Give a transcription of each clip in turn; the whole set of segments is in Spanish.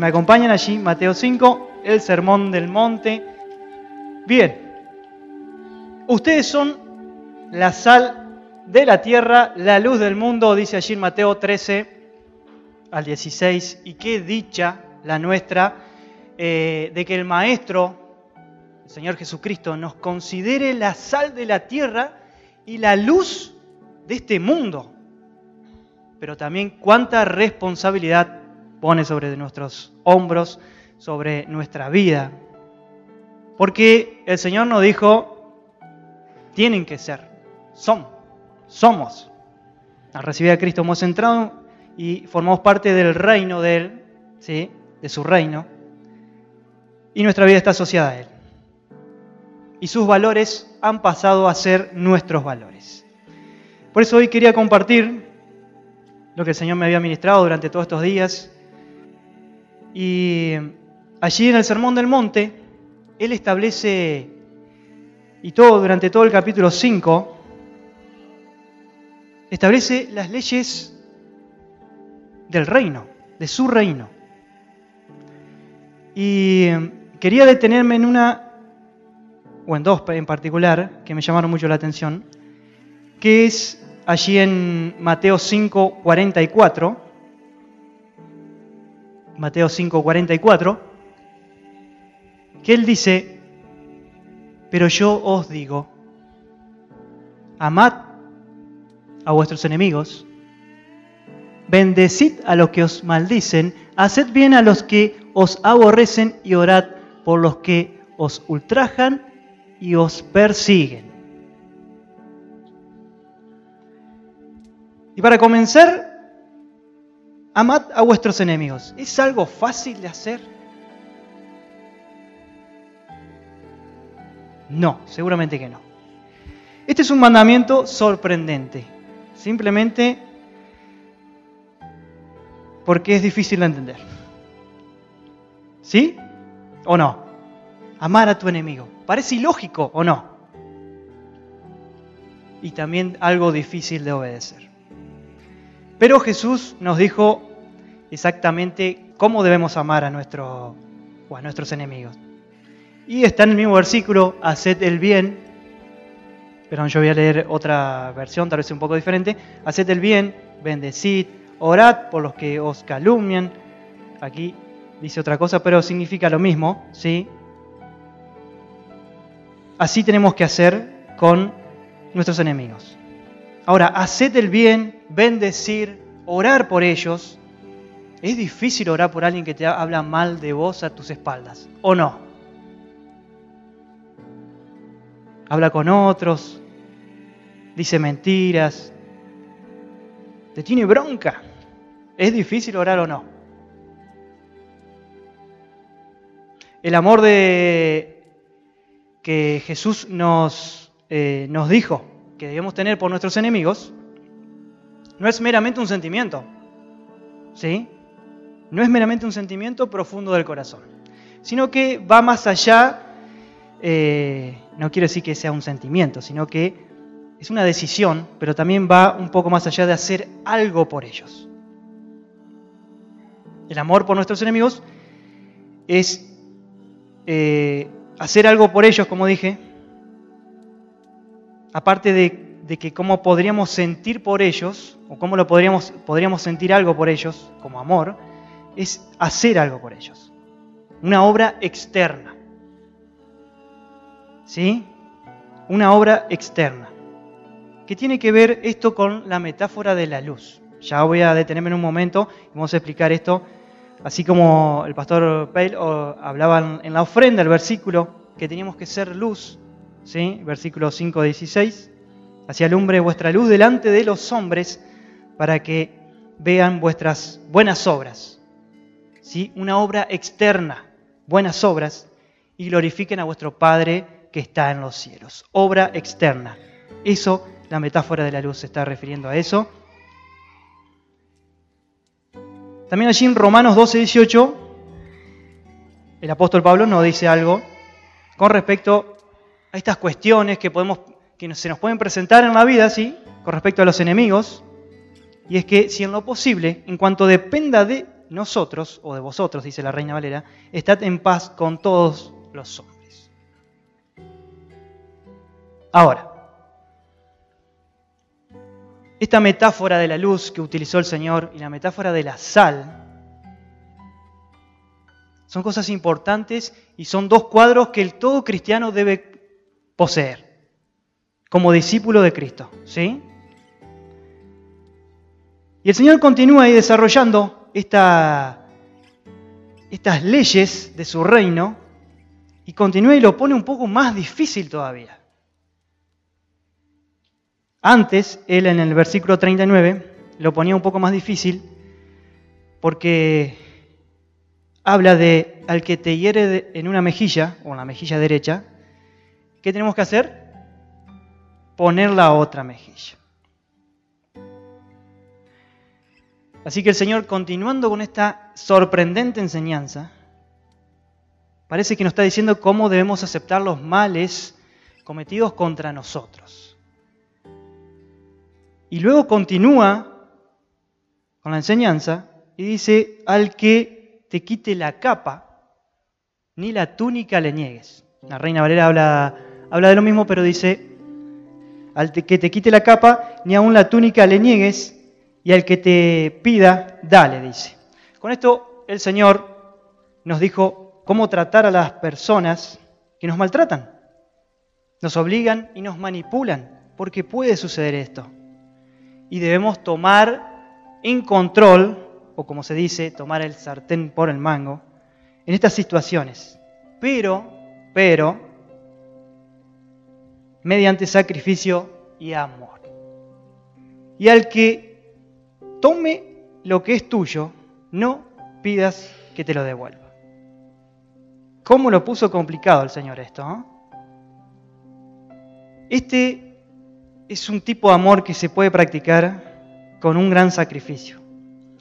Me acompañan allí, Mateo 5, el sermón del monte. Bien, ustedes son la sal de la tierra, la luz del mundo, dice allí en Mateo 13 al 16. Y qué dicha la nuestra eh, de que el Maestro, el Señor Jesucristo, nos considere la sal de la tierra y la luz de este mundo. Pero también cuánta responsabilidad pone sobre nuestros hombros, sobre nuestra vida. Porque el Señor nos dijo, tienen que ser, son, somos. Al recibir a Cristo hemos entrado y formamos parte del reino de Él, ¿sí? de su reino, y nuestra vida está asociada a Él. Y sus valores han pasado a ser nuestros valores. Por eso hoy quería compartir lo que el Señor me había ministrado durante todos estos días y allí en el Sermón del Monte, Él establece, y todo durante todo el capítulo 5, establece las leyes del reino, de su reino. Y quería detenerme en una, o en dos en particular, que me llamaron mucho la atención, que es allí en Mateo 5, 44, Mateo 5:44, que él dice, pero yo os digo, amad a vuestros enemigos, bendecid a los que os maldicen, haced bien a los que os aborrecen y orad por los que os ultrajan y os persiguen. Y para comenzar, Amad a vuestros enemigos. ¿Es algo fácil de hacer? No, seguramente que no. Este es un mandamiento sorprendente. Simplemente porque es difícil de entender. ¿Sí? ¿O no? Amar a tu enemigo. Parece ilógico o no. Y también algo difícil de obedecer. Pero Jesús nos dijo exactamente cómo debemos amar a, nuestro, a nuestros enemigos. Y está en el mismo versículo, haced el bien, pero yo voy a leer otra versión, tal vez un poco diferente, haced el bien, bendecid, orad por los que os calumnian. Aquí dice otra cosa, pero significa lo mismo, ¿sí? Así tenemos que hacer con nuestros enemigos. Ahora, haced el bien, bendecir, orar por ellos. Es difícil orar por alguien que te habla mal de vos a tus espaldas, ¿o no? Habla con otros, dice mentiras, te tiene bronca. ¿Es difícil orar o no? El amor de que Jesús nos, eh, nos dijo que debemos tener por nuestros enemigos no es meramente un sentimiento, ¿sí? No es meramente un sentimiento profundo del corazón, sino que va más allá, eh, no quiero decir que sea un sentimiento, sino que es una decisión, pero también va un poco más allá de hacer algo por ellos. El amor por nuestros enemigos es eh, hacer algo por ellos, como dije, aparte de, que cómo podríamos sentir por ellos, o cómo lo podríamos, podríamos sentir algo por ellos, como amor, es hacer algo por ellos. Una obra externa. ¿Sí? Una obra externa. ¿Qué tiene que ver esto con la metáfora de la luz? Ya voy a detenerme en un momento y vamos a explicar esto. Así como el pastor Pale hablaba en la ofrenda, el versículo, que teníamos que ser luz ¿sí? versículo 5, 16, hacia alumbre vuestra luz delante de los hombres para que vean vuestras buenas obras, ¿sí? una obra externa, buenas obras, y glorifiquen a vuestro Padre que está en los cielos. Obra externa. Eso, la metáfora de la luz se está refiriendo a eso. También allí en Romanos 12, 18, el apóstol Pablo nos dice algo con respecto a estas cuestiones que, podemos, que se nos pueden presentar en la vida, con respecto a los enemigos, y es que si en lo posible, en cuanto dependa de nosotros, o de vosotros, dice la Reina Valera, estad en paz con todos los hombres. Ahora, esta metáfora de la luz que utilizó el Señor y la metáfora de la sal son cosas importantes y son dos cuadros que el todo cristiano debe poseer como discípulo de Cristo. ¿sí? Y el Señor continúa ahí desarrollando esta, estas leyes de su reino y continúa y lo pone un poco más difícil todavía. Antes, él en el versículo 39 lo ponía un poco más difícil porque habla de al que te hiere en una mejilla, o en la mejilla derecha, ¿qué tenemos que hacer? Poner la otra mejilla. Así que el Señor, continuando con esta sorprendente enseñanza, parece que nos está diciendo cómo debemos aceptar los males cometidos contra nosotros. Y luego continúa con la enseñanza y dice, al que te quite la capa, ni la túnica le niegues. La Reina Valera habla, habla de lo mismo, pero dice, al que te quite la capa, ni aun la túnica le niegues, y al que te pida, dale, dice. Con esto el Señor nos dijo cómo tratar a las personas que nos maltratan, nos obligan y nos manipulan, porque puede suceder esto. Y debemos tomar en control, o como se dice, tomar el sartén por el mango, en estas situaciones. Pero, pero, mediante sacrificio y amor. Y al que tome lo que es tuyo, no pidas que te lo devuelva. ¿Cómo lo puso complicado el Señor esto? Eh? Este es un tipo de amor que se puede practicar con un gran sacrificio.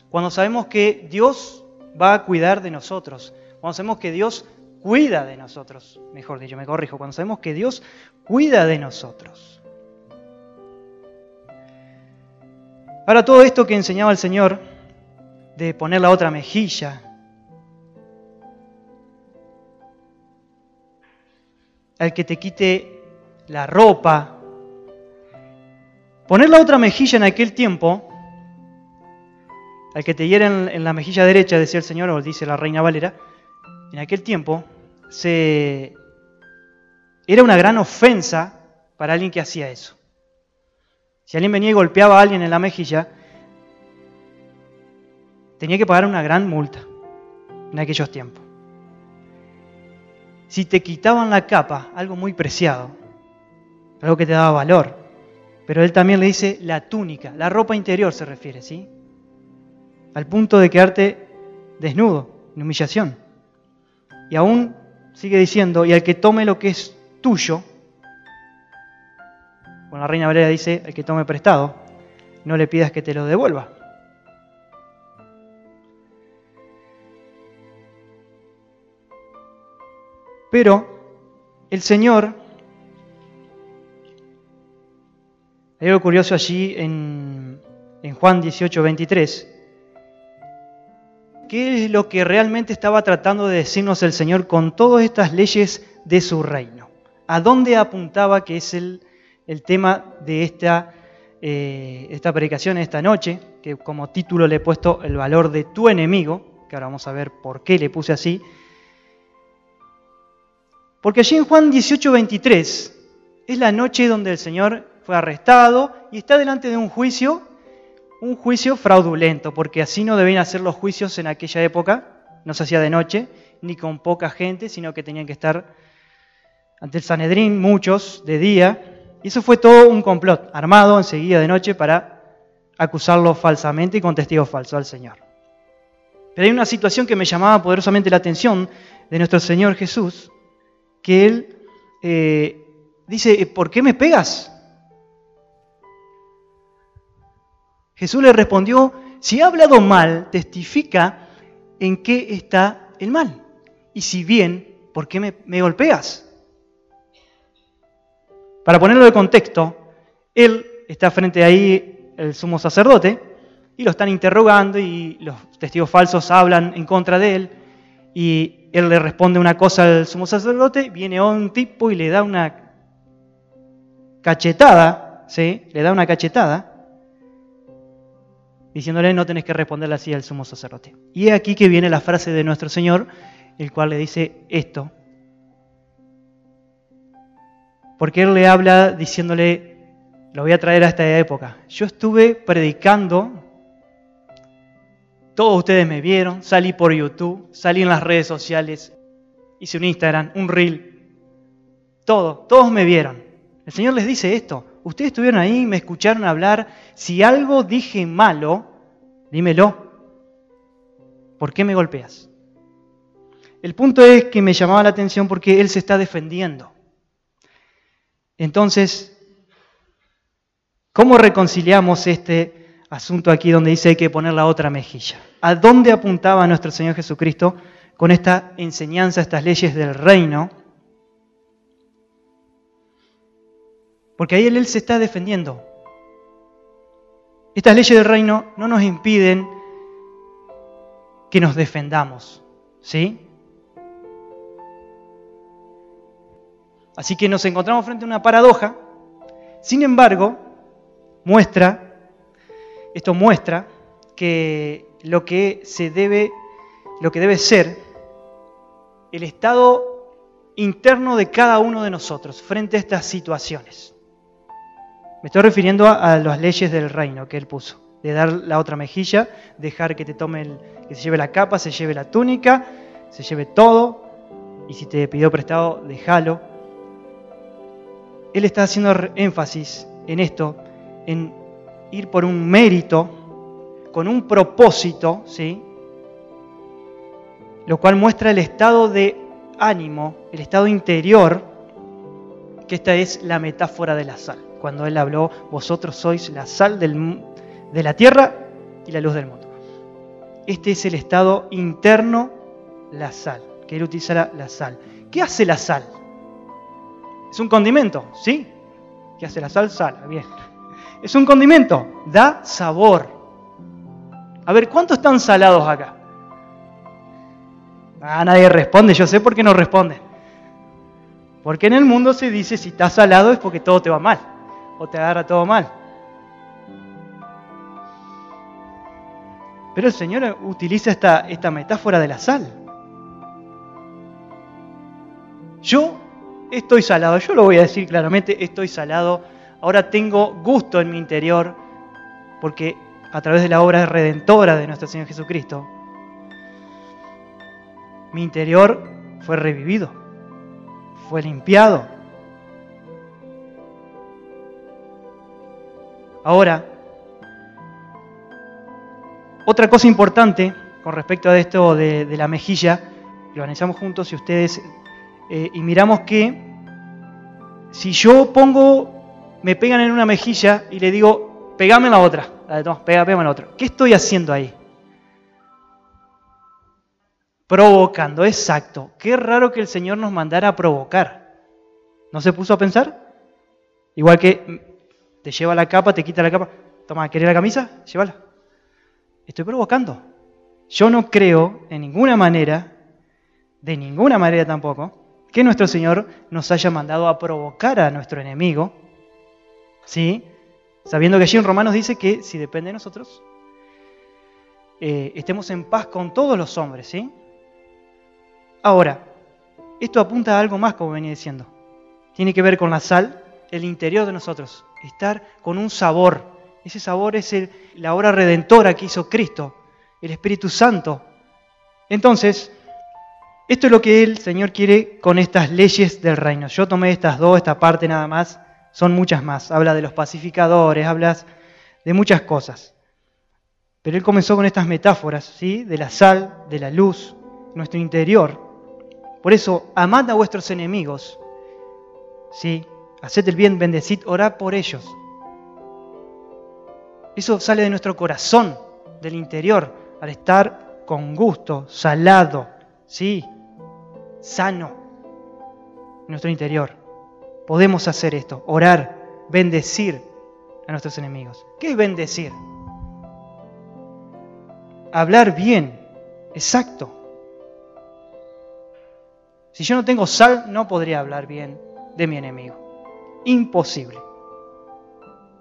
Cuando sabemos que Dios va a cuidar de nosotros, cuando sabemos que Dios cuida de nosotros, mejor dicho, me corrijo, cuando sabemos que Dios cuida de nosotros. Ahora todo esto que enseñaba el Señor, de poner la otra mejilla, al que te quite la ropa, poner la otra mejilla en aquel tiempo, al que te hieren en la mejilla derecha, decía el Señor, o dice la Reina Valera, en aquel tiempo se... era una gran ofensa para alguien que hacía eso. Si alguien venía y golpeaba a alguien en la mejilla, tenía que pagar una gran multa en aquellos tiempos. Si te quitaban la capa, algo muy preciado, algo que te daba valor, pero él también le dice la túnica, la ropa interior se refiere, ¿sí? Al punto de quedarte desnudo, en humillación. Y aún sigue diciendo, y al que tome lo que es tuyo, bueno, la Reina Valera dice, el que tome prestado, no le pidas que te lo devuelva. Pero el Señor, hay algo curioso allí en, Juan 18, 23. ¿Qué es lo que realmente estaba tratando de decirnos el Señor con todas estas leyes de su reino? ¿A dónde apuntaba que es el el tema de esta, eh, esta predicación esta noche, que como título le he puesto el valor de tu enemigo, que ahora vamos a ver por qué le puse así. Porque allí en Juan 18, 23 es la noche donde el Señor fue arrestado y está delante de un juicio, un juicio fraudulento, porque así no debían hacer los juicios en aquella época, no se hacía de noche, ni con poca gente, sino que tenían que estar ante el Sanedrín muchos de día, y eso fue todo un complot armado enseguida de noche para acusarlo falsamente y con testigos falsos al Señor. Pero hay una situación que me llamaba poderosamente la atención de nuestro Señor Jesús, que Él eh, dice, ¿por qué me pegas? Jesús le respondió, si he hablado mal, testifica en qué está el mal. Y si bien, ¿por qué me golpeas? Para ponerlo de contexto, él está frente ahí, el sumo sacerdote, y lo están interrogando y los testigos falsos hablan en contra de él y él le responde una cosa al sumo sacerdote, viene un tipo y le da una cachetada, ¿sí? Le da una cachetada diciéndole no tenés que responderle así al sumo sacerdote. Y es aquí que viene la frase de nuestro Señor, el cual le dice esto. Porque Él le habla diciéndole, lo voy a traer a esta época. Yo estuve predicando, todos ustedes me vieron, salí por YouTube, salí en las redes sociales, hice un Instagram, un reel, todo, todos me vieron. El Señor les dice esto, ustedes estuvieron ahí, me escucharon hablar, si algo dije malo, dímelo. ¿Por qué me golpeas? El punto es que me llamaba la atención porque Él se está defendiendo. Entonces, ¿cómo reconciliamos este asunto aquí donde dice hay que poner la otra mejilla? ¿A dónde apuntaba nuestro Señor Jesucristo con esta enseñanza, estas leyes del reino? Porque ahí Él se está defendiendo. Estas leyes del reino no nos impiden que nos defendamos, ¿sí? Así que nos encontramos frente a una paradoja. Sin embargo, muestra, esto muestra que lo que se debe, lo que debe ser el estado interno de cada uno de nosotros frente a estas situaciones. Me estoy refiriendo a, las leyes del reino que él puso, de dar la otra mejilla, dejar que te tome el, que se lleve la capa, se lleve la túnica, se lleve todo, y si te pidió prestado, déjalo. Él está haciendo énfasis en esto, en ir por un mérito, con un propósito, ¿sí? Lo cual muestra el estado de ánimo, el estado interior, que esta es la metáfora de la sal. Cuando él habló, vosotros sois la sal de la tierra y la luz del mundo. Este es el estado interno, la sal, que él utiliza la sal. ¿Qué hace la sal? Es un condimento, ¿sí? ¿Qué hace la sal? Sal, bien. Es un condimento, da sabor. A ver, ¿cuántos están salados acá? Ah, nadie responde, yo sé por qué no responden. Porque en el mundo se dice si estás salado es porque todo te va mal o te agarra todo mal. Pero el Señor utiliza esta, esta metáfora de la sal. Yo estoy salado. Yo lo voy a decir claramente, estoy salado. Ahora tengo gusto en mi interior porque a través de la obra redentora de nuestro Señor Jesucristo, mi interior fue revivido, fue limpiado. Ahora, otra cosa importante con respecto a esto de, la mejilla, lo analizamos juntos si ustedes eh, y miramos que si yo pongo, me pegan en una mejilla y le digo, pegame en la otra, no, pégame en la otra, ¿qué estoy haciendo ahí? Provocando, exacto. Qué raro que el Señor nos mandara a provocar. ¿No se puso a pensar? Igual que te lleva la capa, te quita la capa. Toma, ¿querés la camisa? Llévala. Estoy provocando. Yo no creo en ninguna manera, de ninguna manera tampoco, que nuestro Señor nos haya mandado a provocar a nuestro enemigo, ¿sí? Sabiendo que allí en Romanos dice que si depende de nosotros, eh, estemos en paz con todos los hombres, ¿sí? Ahora, esto apunta a algo más, como venía diciendo. Tiene que ver con la sal, el interior de nosotros, estar con un sabor. Ese sabor es la obra redentora que hizo Cristo, el Espíritu Santo. Entonces, esto es lo que el Señor quiere con estas leyes del reino. Yo tomé estas dos, esta parte nada más, son muchas más. Habla de los pacificadores, habla de muchas cosas. Pero Él comenzó con estas metáforas, ¿sí? De la sal, de la luz, nuestro interior. Por eso, amad a vuestros enemigos, ¿sí? Haced el bien, bendecid, orad por ellos. Eso sale de nuestro corazón, del interior, al estar con gusto, salado, ¿sí? Sano en nuestro interior. Podemos hacer esto, orar, bendecir a nuestros enemigos. ¿Qué es bendecir? hablar bien, exacto. Si yo no tengo sal, no podría hablar bien de mi enemigo. Imposible.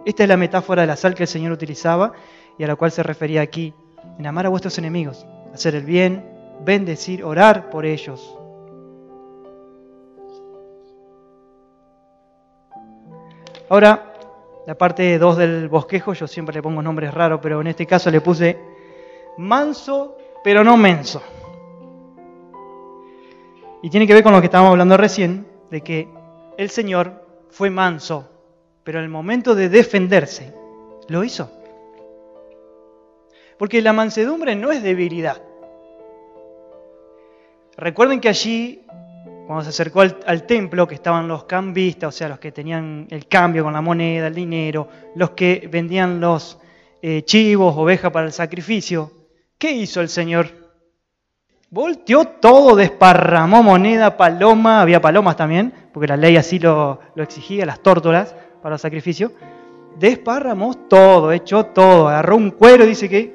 Esta es la metáfora de la sal que el Señor utilizaba y a la cual se refería aquí, en amar a vuestros enemigos, hacer el bien, bendecir, orar por ellos. Ahora, la parte 2 del bosquejo, yo siempre le pongo nombres raros, pero en este caso le puse manso, pero no menso. Y tiene que ver con lo que estábamos hablando recién, de que el Señor fue manso, pero en el momento de defenderse, lo hizo. Porque la mansedumbre no es debilidad. Recuerden que allí, cuando se acercó al, templo, que estaban los cambistas, o sea, los que tenían el cambio con la moneda, el dinero, los que vendían los eh, chivos, ovejas para el sacrificio, ¿qué hizo el Señor? Volteó todo, desparramó moneda, paloma, había palomas también, porque la ley así lo, lo exigía, las tórtolas para el sacrificio. Desparramó todo, echó todo, agarró un cuero, dice que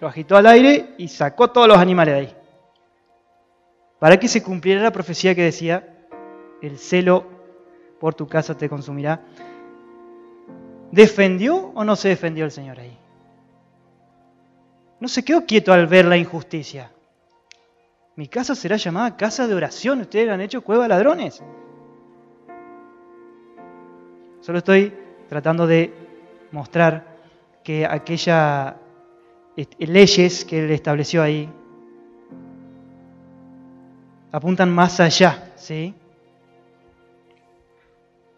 lo agitó al aire y sacó todos los animales de ahí. Para que se cumpliera la profecía que decía, el celo por tu casa te consumirá. ¿Defendió o no se defendió el Señor ahí? No se quedó quieto al ver la injusticia. Mi casa será llamada casa de oración. Ustedes la han hecho cueva de ladrones. Solo estoy tratando de mostrar que aquellas leyes que él estableció ahí apuntan más allá, ¿sí?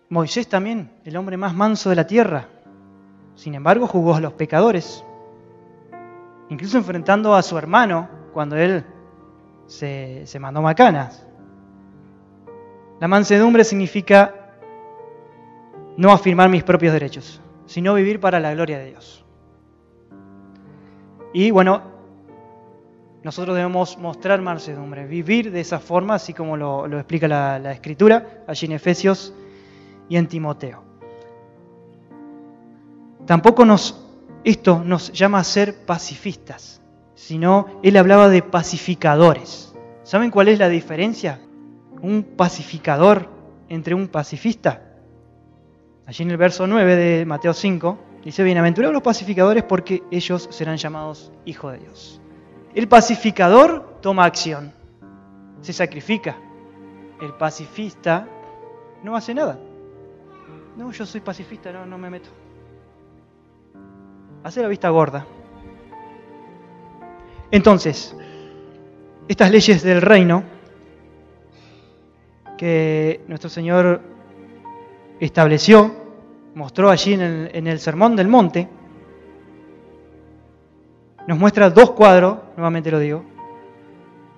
Moisés también, el hombre más manso de la tierra, sin embargo jugó a los pecadores, incluso enfrentando a su hermano cuando él se, se mandó macanas. La mansedumbre significa no afirmar mis propios derechos, sino vivir para la gloria de Dios. Y bueno, nosotros debemos mostrar mansedumbre, vivir de esa forma, así como lo, explica la, Escritura, allí en Efesios y en Timoteo. Tampoco nos, esto nos llama a ser pacifistas, sino él hablaba de pacificadores. ¿Saben cuál es la diferencia? Un pacificador entre un pacifista. Allí en el verso 9 de Mateo 5 dice, bienaventurados los pacificadores porque ellos serán llamados hijos de Dios. El pacificador toma acción, se sacrifica. El pacifista no hace nada. No, yo soy pacifista, no, no me meto. Hace la vista gorda. Entonces, estas leyes del reino que nuestro Señor estableció, mostró allí en el, en el Sermón del Monte, nos muestra dos cuadros, nuevamente lo digo,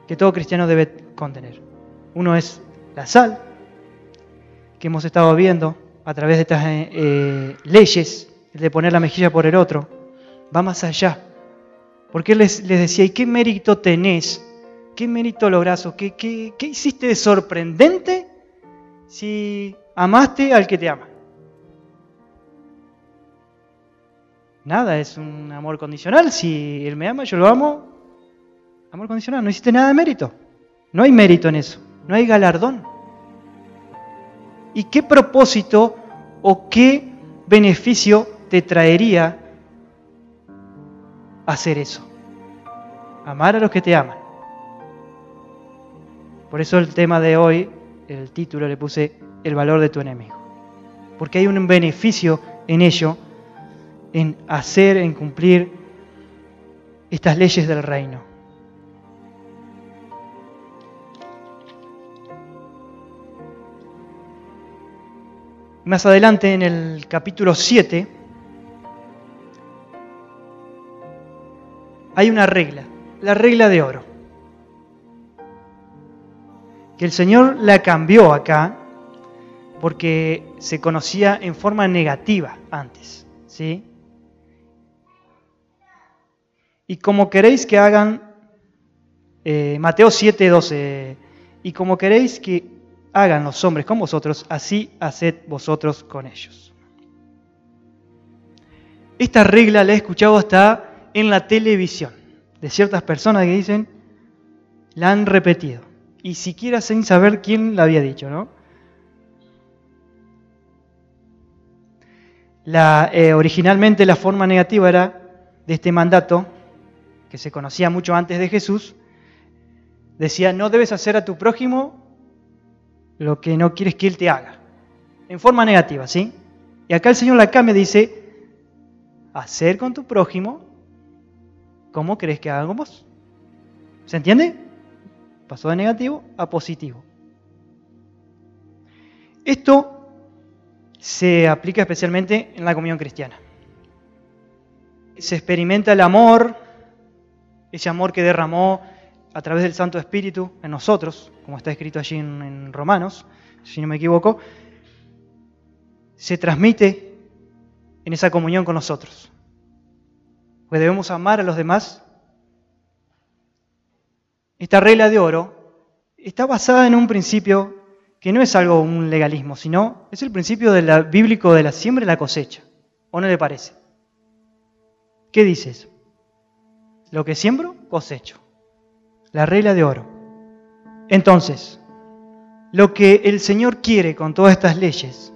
que todo cristiano debe contener. Uno es la sal, que hemos estado viendo a través de estas eh, eh, leyes, el de poner la mejilla por el otro, va más allá. Porque él les, decía, ¿y qué mérito tenés? ¿Qué mérito lográs? ¿Qué, qué, qué hiciste de sorprendente si amaste al que te ama? Nada, es un amor condicional. Si él me ama, yo lo amo. Amor condicional, no hiciste nada de mérito. No hay mérito en eso, no hay galardón. ¿Y qué propósito o qué beneficio te traería hacer eso? Amar a los que te aman. Por eso el tema de hoy, el título le puse el valor de tu enemigo. Porque hay un beneficio en ello en hacer, en cumplir estas leyes del reino. Más adelante en el capítulo 7 hay una regla, la regla de oro, que el Señor la cambió acá porque se conocía en forma negativa antes, ¿sí? Y como queréis que hagan, eh, Mateo 7, 12, y como queréis que hagan los hombres con vosotros, así haced vosotros con ellos. Esta regla la he escuchado hasta en la televisión. de ciertas personas que dicen, la han repetido. Y siquiera sin saber quién la había dicho, ¿no? Eh, originalmente la forma negativa era de este mandato, que se conocía mucho antes de Jesús, decía, no debes hacer a tu prójimo lo que no quieres que él te haga. En forma negativa, ¿sí? Y acá el Señor la cambia, dice, hacer con tu prójimo como crees que haga con vos. ¿Se entiende? Pasó de negativo a positivo. Esto se aplica especialmente en la comunión cristiana. Se experimenta el amor, ese amor que derramó a través del Santo Espíritu en nosotros, como está escrito allí en, Romanos, si no me equivoco, se transmite en esa comunión con nosotros. Pues debemos amar a los demás esta regla de oro está basada en un principio que no es algo un legalismo, sino es el principio bíblico de la siembra y la cosecha. ¿O no le parece? ¿Qué dices? Lo que siembro, cosecho. La regla de oro. Entonces, lo que el Señor quiere con todas estas leyes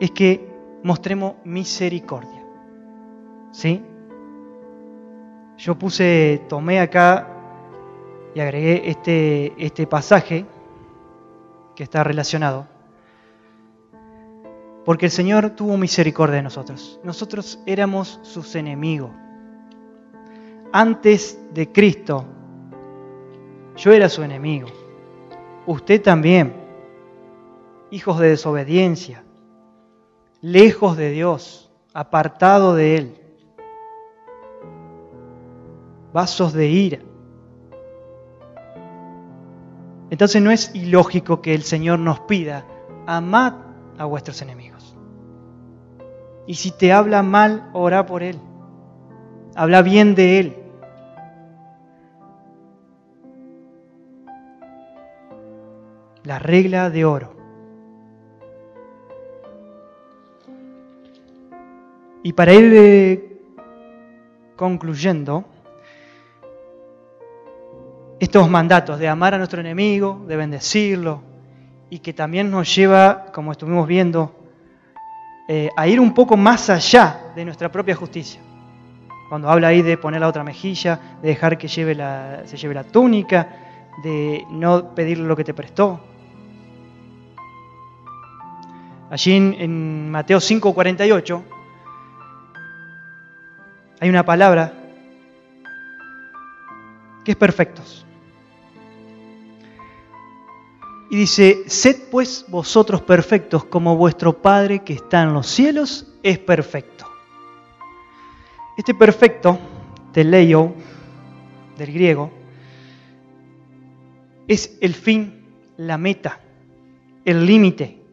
es que mostremos misericordia. ¿Sí? Yo puse, tomé acá y agregué este, este pasaje que está relacionado. Porque el Señor tuvo misericordia de nosotros. Nosotros éramos sus enemigos. Antes de Cristo, yo era su enemigo. Usted también. Hijos de desobediencia. Lejos de Dios. Apartado de Él. Vasos de ira entonces no es ilógico que el Señor nos pida, amad a vuestros enemigos. Y si te habla mal, ora por Él. Habla bien de Él. La regla de oro. Y para ir eh, concluyendo, estos mandatos de amar a nuestro enemigo, de bendecirlo, y que también nos lleva, como estuvimos viendo, eh, a ir un poco más allá de nuestra propia justicia. Cuando habla ahí de poner la otra mejilla, de dejar que se lleve la túnica, de no pedirle lo que te prestó. Allí en, en Mateo 5:48 hay una palabra que es perfectos. Y dice, sed pues vosotros perfectos como vuestro Padre que está en los cielos es perfecto. Este perfecto, teleio, del griego, es el fin, la meta, el límite.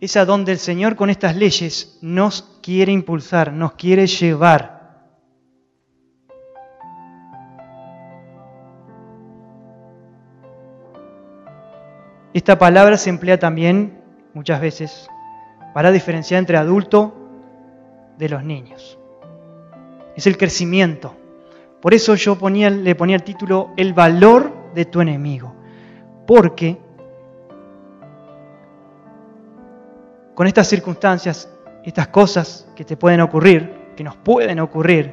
Es a donde el Señor con estas leyes nos quiere impulsar, nos quiere llevar. Esta palabra se emplea también muchas veces para diferenciar entre adulto de los niños. Es el crecimiento. Por eso yo le ponía el título El valor de tu enemigo. Porque con estas circunstancias, estas cosas que te pueden ocurrir, que nos pueden ocurrir,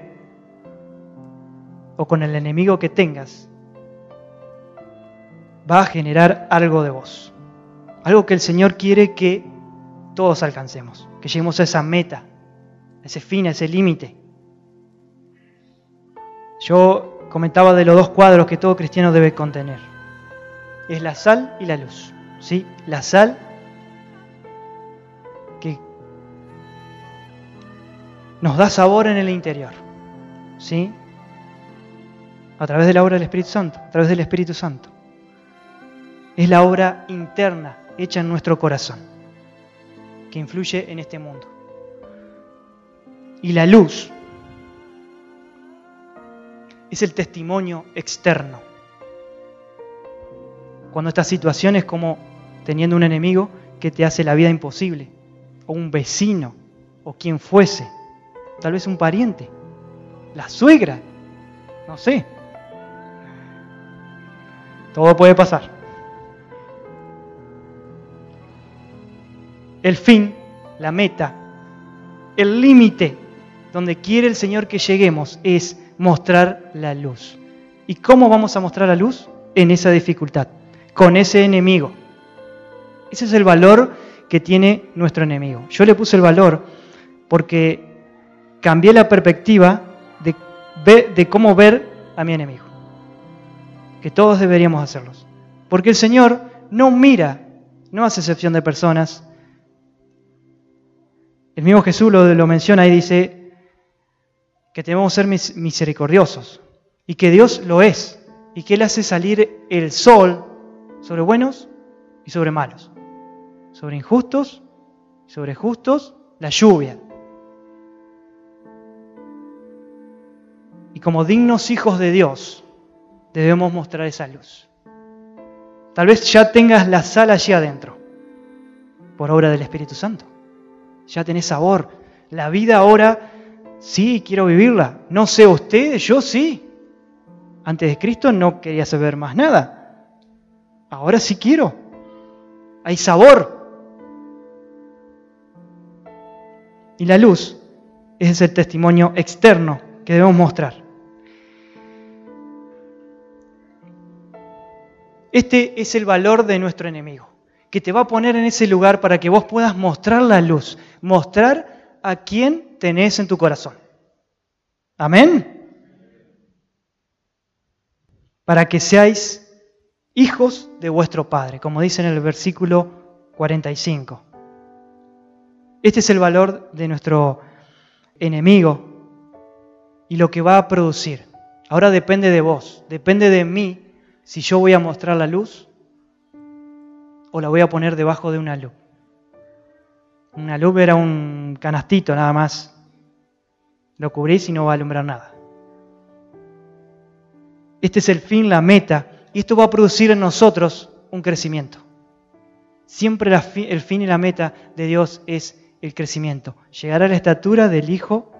o con el enemigo que tengas, va a generar algo de vos. Algo que el Señor quiere que todos alcancemos, que lleguemos a esa meta, a ese fin, a ese límite. Yo comentaba de los dos cuadros que todo cristiano debe contener. Es la sal y la luz. ¿sí? La sal nos da sabor en el interior. ¿sí? A través de la obra del Espíritu Santo, a través del Espíritu Santo es la obra interna hecha en nuestro corazón, que influye en este mundo. Y la luz es el testimonio externo. Cuando estas situaciones como teniendo un enemigo que te hace la vida imposible, o un vecino, o quien fuese, tal vez un pariente, la suegra, No sé. Todo puede pasar. El fin, la meta, el límite donde quiere el Señor que lleguemos es mostrar la luz. ¿Y cómo vamos a mostrar la luz? En esa dificultad, con ese enemigo. Ese es el valor que tiene nuestro enemigo. Yo le puse el valor porque cambié la perspectiva de, cómo ver a mi enemigo. Que todos deberíamos hacerlos. Porque el Señor no mira, no hace excepción de personas. El mismo Jesús lo, menciona y dice que debemos ser misericordiosos y que Dios lo es y que Él hace salir el sol sobre buenos y sobre malos, sobre injustos y sobre justos, la lluvia. Y como dignos hijos de Dios, debemos mostrar esa luz. Tal vez ya tengas la sal allí adentro, por obra del Espíritu Santo. Ya tenés sabor. La vida ahora, sí, quiero vivirla. No sé ustedes, yo sí. Antes de Cristo no quería saber más nada. Ahora sí quiero. Hay sabor. Y la luz es el testimonio externo que debemos mostrar. Este es el valor de nuestro enemigo, que te va a poner en ese lugar para que vos puedas mostrar la luz, mostrar a quién tenés en tu corazón. Amén. Para que seáis hijos de vuestro Padre, como dice en el versículo 45. Este es el valor de nuestro enemigo y lo que va a producir. Ahora depende de vos, depende de mí si yo voy a mostrar la luz o la voy a poner debajo de una luz. Una luz era un canastito nada más. Lo cubrís y no va a alumbrar nada. Este es el fin, la meta, y esto va a producir en nosotros un crecimiento. Siempre el fin y la meta de Dios es el crecimiento. Llegar a la estatura del Hijo,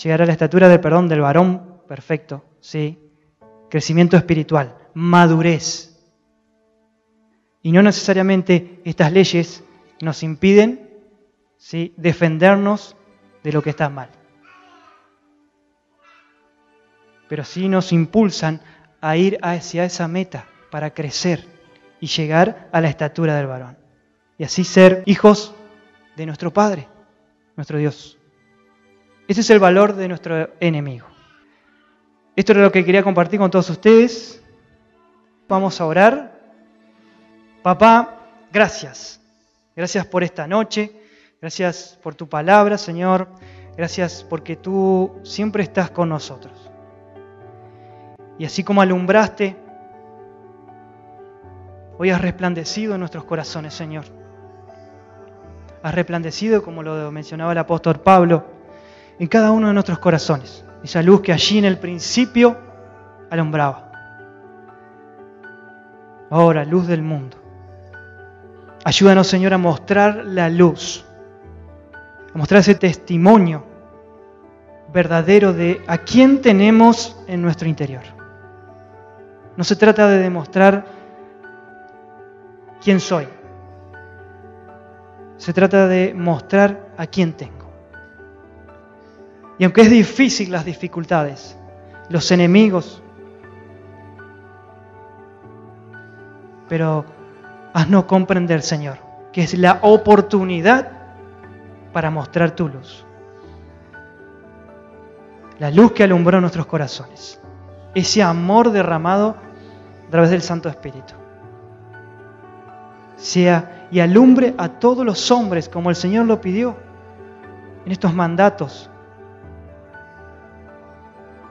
llegar a la estatura del perdón del varón perfecto, ¿sí? Crecimiento espiritual madurez. Y no necesariamente estas leyes nos impiden ¿sí? defendernos de lo que está mal. Pero sí nos impulsan a ir hacia esa meta para crecer y llegar a la estatura del varón. Y así ser hijos de nuestro Padre, nuestro Dios. Ese es el valor de nuestro enemigo. Esto es lo que quería compartir con todos ustedes. Vamos a orar. Papá, gracias. Gracias por esta noche. Gracias por tu palabra, Señor. Gracias porque tú siempre estás con nosotros. Y así como alumbraste, hoy has resplandecido en nuestros corazones, Señor. Has resplandecido, como lo mencionaba el apóstol Pablo, en cada uno de nuestros corazones. Esa luz que allí en el principio alumbraba ahora, luz del mundo. Ayúdanos, Señor, a mostrar la luz, a mostrar ese testimonio verdadero de a quién tenemos en nuestro interior. No se trata de demostrar quién soy. Se trata de mostrar a quién tengo. Y aunque es difícil las dificultades, los enemigos, pero haznos comprender, Señor, que es la oportunidad para mostrar tu luz. La luz que alumbró nuestros corazones. Ese amor derramado a través del Santo Espíritu. Sea y alumbre a todos los hombres como el Señor lo pidió en estos mandatos.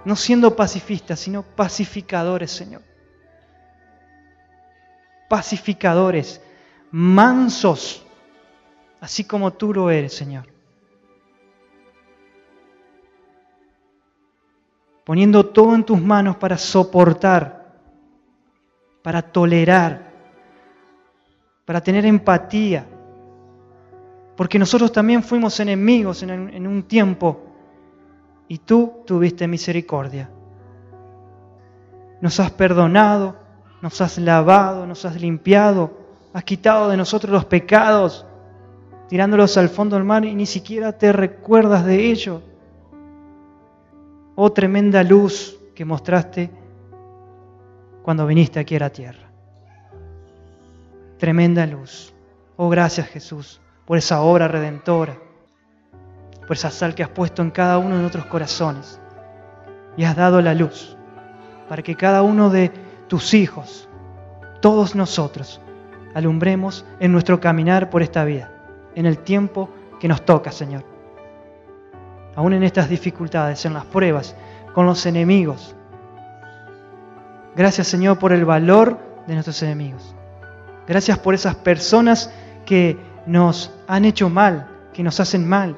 No siendo pacifistas, sino pacificadores, Señor pacificadores, mansos, así como tú lo eres, Señor. Poniendo todo en tus manos para soportar, para tolerar, para tener empatía. Porque nosotros también fuimos enemigos en, un tiempo y tú tuviste misericordia. nos has perdonado, nos has lavado, nos has limpiado, has quitado de nosotros los pecados, tirándolos al fondo del mar y ni siquiera te recuerdas de ello. Oh tremenda luz que mostraste cuando viniste aquí a la tierra. Tremenda luz. Oh, gracias Jesús por esa obra redentora, por esa sal que has puesto en cada uno de nuestros corazones y has dado la luz para que cada uno de tus hijos, todos nosotros, alumbremos en nuestro caminar por esta vida, en el tiempo que nos toca, Señor. Aún en estas dificultades, en las pruebas, con los enemigos. Gracias, Señor, por el valor de nuestros enemigos. Gracias por esas personas que nos han hecho mal, que nos hacen mal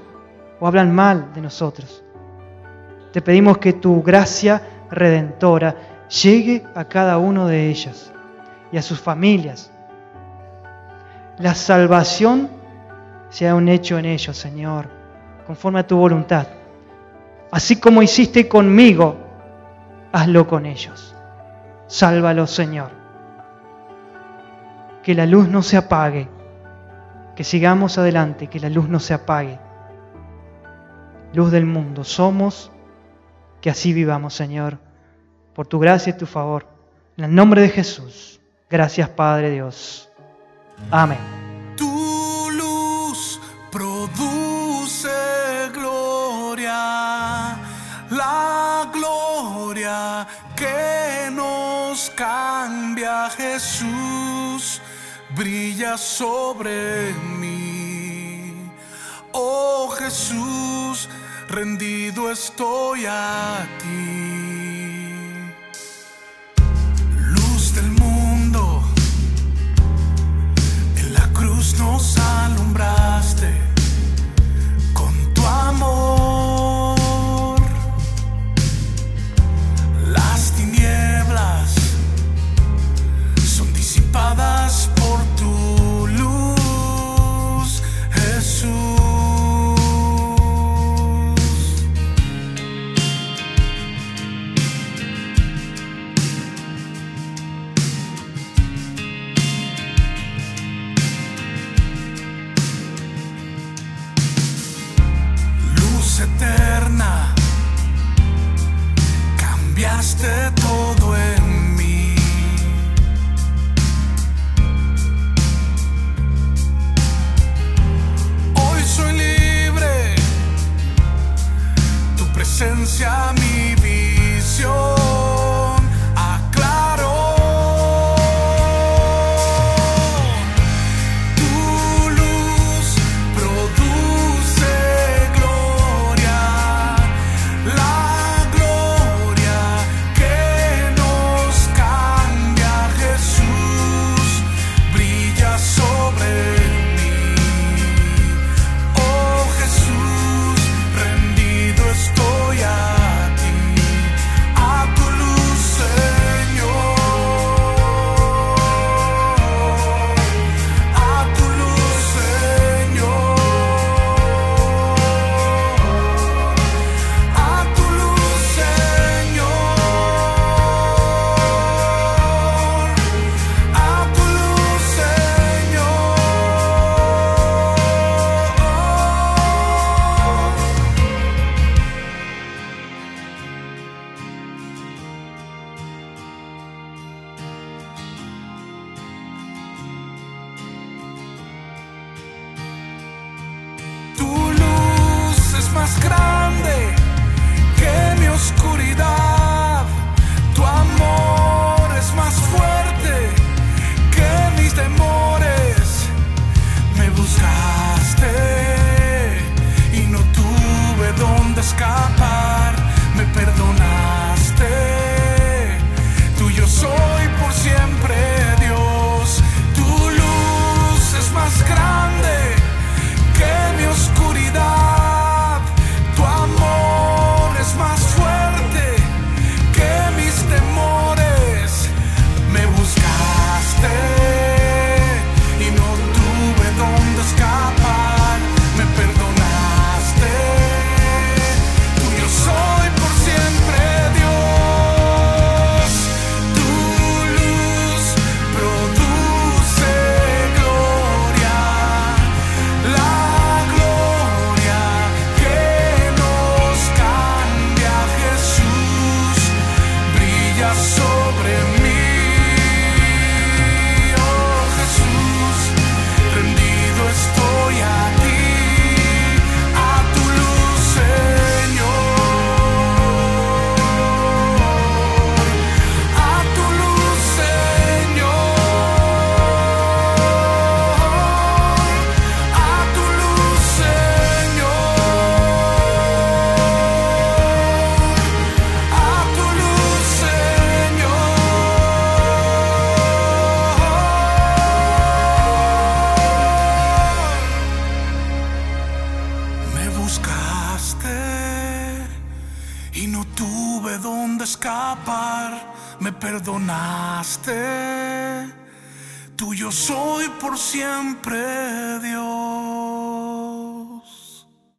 o hablan mal de nosotros. Te pedimos que tu gracia redentora llegue a cada uno de ellas y a sus familias. La salvación sea un hecho en ellos, Señor, conforme a tu voluntad. Así como hiciste conmigo, hazlo con ellos. Sálvalos, Señor. Que la luz no se apague, que sigamos adelante, que la luz no se apague. Luz del mundo, somos que así vivamos, Señor, por tu gracia y tu favor. En el nombre de Jesús. Gracias, Padre Dios. Amén. Tu luz produce gloria, la gloria que nos cambia, Jesús, brilla sobre mí. Oh Jesús, rendido estoy a ti. todo es